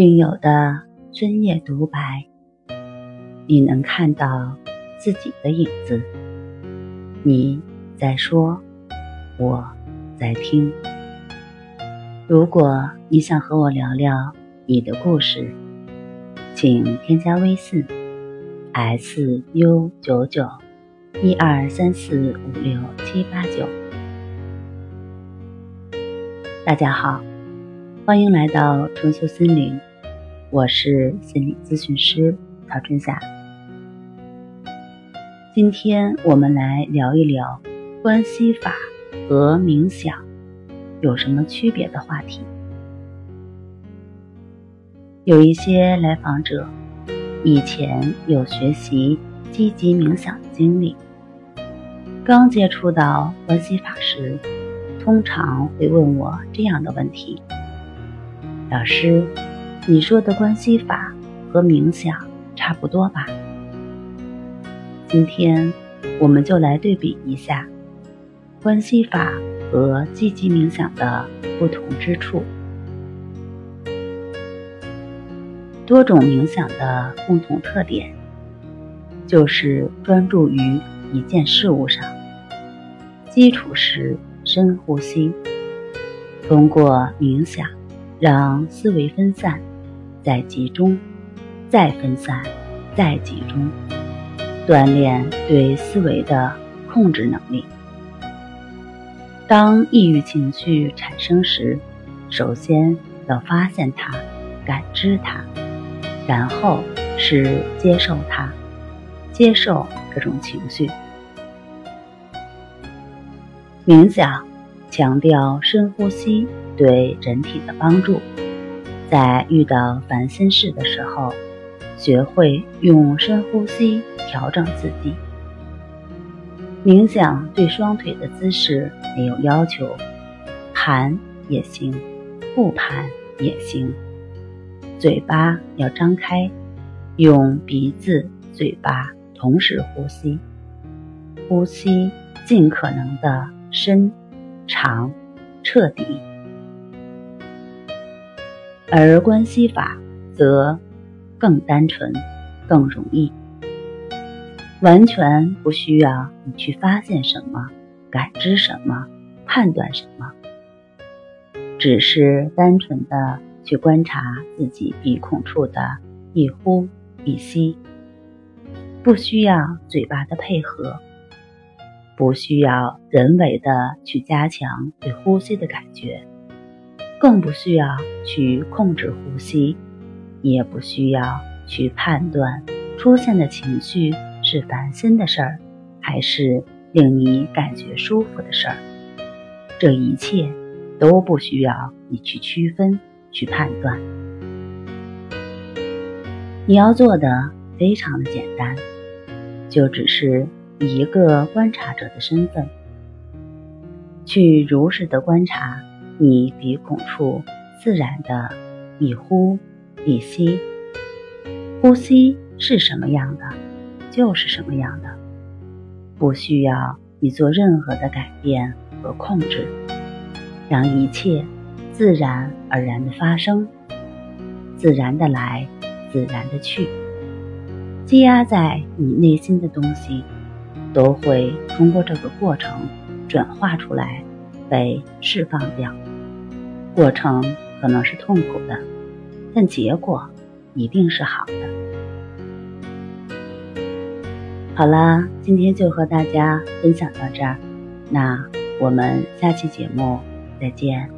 病友的深夜独白，你能看到自己的影子。你在说，我在听。如果你想和我聊聊你的故事，请添加微信 s u 九九一二三四五六七八九。大家好。欢迎来到重修心灵，我是心理咨询师曹春霞。今天我们来聊一聊关系法和冥想有什么区别的话题。有一些来访者以前有学习积极冥想的经历，刚接触到关系法时，通常会问我这样的问题。老师，你说的关系法和冥想差不多吧？今天我们就来对比一下关系法和积极冥想的不同之处。多种冥想的共同特点就是专注于一件事物上，基础是深呼吸，通过冥想。让思维分散，再集中，再分散，再集中，锻炼对思维的控制能力。当抑郁情绪产生时，首先要发现它，感知它，然后是接受它，接受这种情绪。冥想强调深呼吸。对人体的帮助，在遇到烦心事的时候，学会用深呼吸调整自己。冥想对双腿的姿势没有要求，盘也行，不盘也行。嘴巴要张开，用鼻子、嘴巴同时呼吸，呼吸尽可能的深、长、彻底。而关系法则更单纯，更容易，完全不需要你去发现什么、感知什么、判断什么，只是单纯的去观察自己鼻孔处的一呼一吸，不需要嘴巴的配合，不需要人为的去加强对呼吸的感觉。更不需要去控制呼吸，也不需要去判断出现的情绪是烦心的事儿，还是令你感觉舒服的事儿。这一切都不需要你去区分、去判断。你要做的非常的简单，就只是一个观察者的身份，去如实的观察。你鼻孔处自然的一呼一吸，呼吸是什么样的，就是什么样的，不需要你做任何的改变和控制，让一切自然而然的发生，自然的来，自然的去，积压在你内心的东西，都会通过这个过程转化出来，被释放掉。过程可能是痛苦的，但结果一定是好的。好啦，今天就和大家分享到这儿，那我们下期节目再见。